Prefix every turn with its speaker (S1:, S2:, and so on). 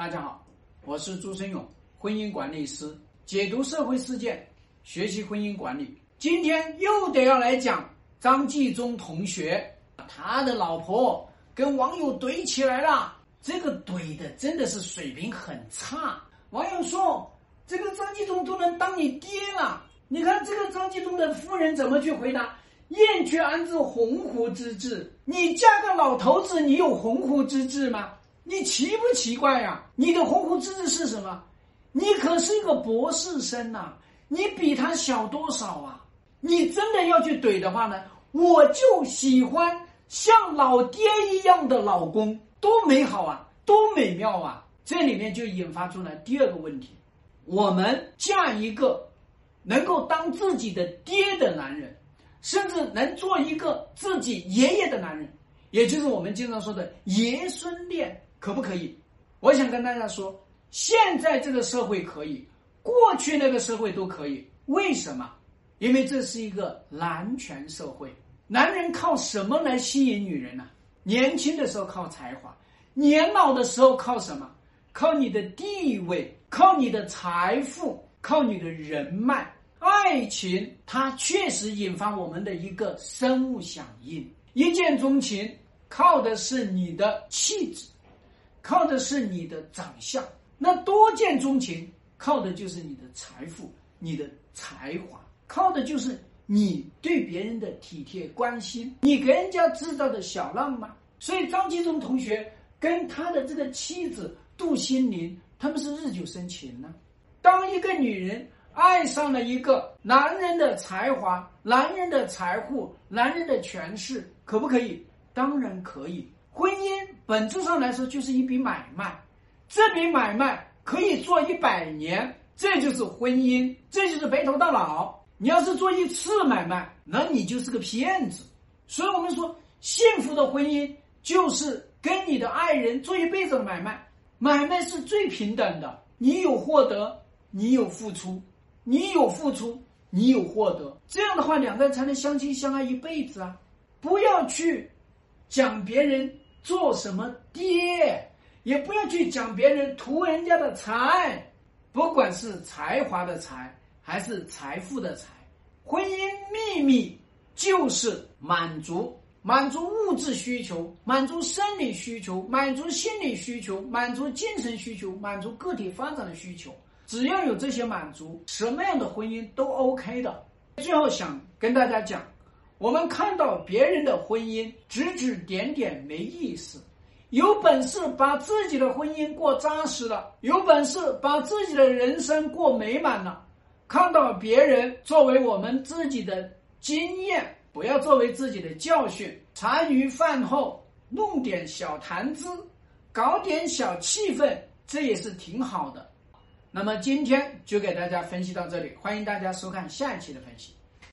S1: 大家好，我是朱生勇，婚姻管理师，解读社会事件，学习婚姻管理。今天又得要来讲张纪中同学，他的老婆跟网友怼起来了，这个怼的真的是水平很差。网友说，这个张纪中都能当你爹了，你看这个张纪中的夫人怎么去回答？燕雀安知鸿鹄之志？你嫁个老头子，你有鸿鹄之志吗？你奇不奇怪呀？你的鸿鹄之志是什么？你可是一个博士生呐，你比他小多少啊？你真的要去怼的话呢？我就喜欢像老爹一样的老公，多美好啊，多美妙啊！这里面就引发出了第二个问题：我们嫁一个能够当自己的爹的男人，甚至能做一个自己爷爷的男人，也就是我们经常说的爷孙恋。可不可以？我想跟大家说，现在这个社会可以，过去那个社会都可以。为什么？因为这是一个男权社会，男人靠什么来吸引女人呢？年轻的时候靠才华，年老的时候靠什么？靠你的地位，靠你的财富，靠你的人脉。爱情它确实引发我们的一个生物响应，一见钟情靠的是你的气质。靠的是你的长相，那多见钟情靠的就是你的财富、你的才华，靠的就是你对别人的体贴关心，你给人家制造的小浪漫。所以张纪中同学跟他的这个妻子杜心凌，他们是日久生情呢。当一个女人爱上了一个男人的才华、男人的财富、男人的权势，可不可以？当然可以。婚姻本质上来说就是一笔买卖，这笔买卖可以做一百年，这就是婚姻，这就是白头到老。你要是做一次买卖，那你就是个骗子。所以我们说，幸福的婚姻就是跟你的爱人做一辈子的买卖，买卖是最平等的，你有获得，你有付出，你有付出，你有获得，这样的话两个人才能相亲相爱一辈子啊！不要去讲别人。做什么爹，也不要去讲别人图人家的财，不管是才华的财还是财富的财，婚姻秘密就是满足满足物质需求，满足生理需求，满足心理需求，满足精神需求，满足个体发展的需求。只要有这些满足，什么样的婚姻都 OK 的。最后想跟大家讲。我们看到别人的婚姻指指点点没意思，有本事把自己的婚姻过扎实了，有本事把自己的人生过美满了。看到别人作为我们自己的经验，不要作为自己的教训。茶余饭后弄点小谈资，搞点小气氛，这也是挺好的。那么今天就给大家分析到这里，欢迎大家收看下一期的分析。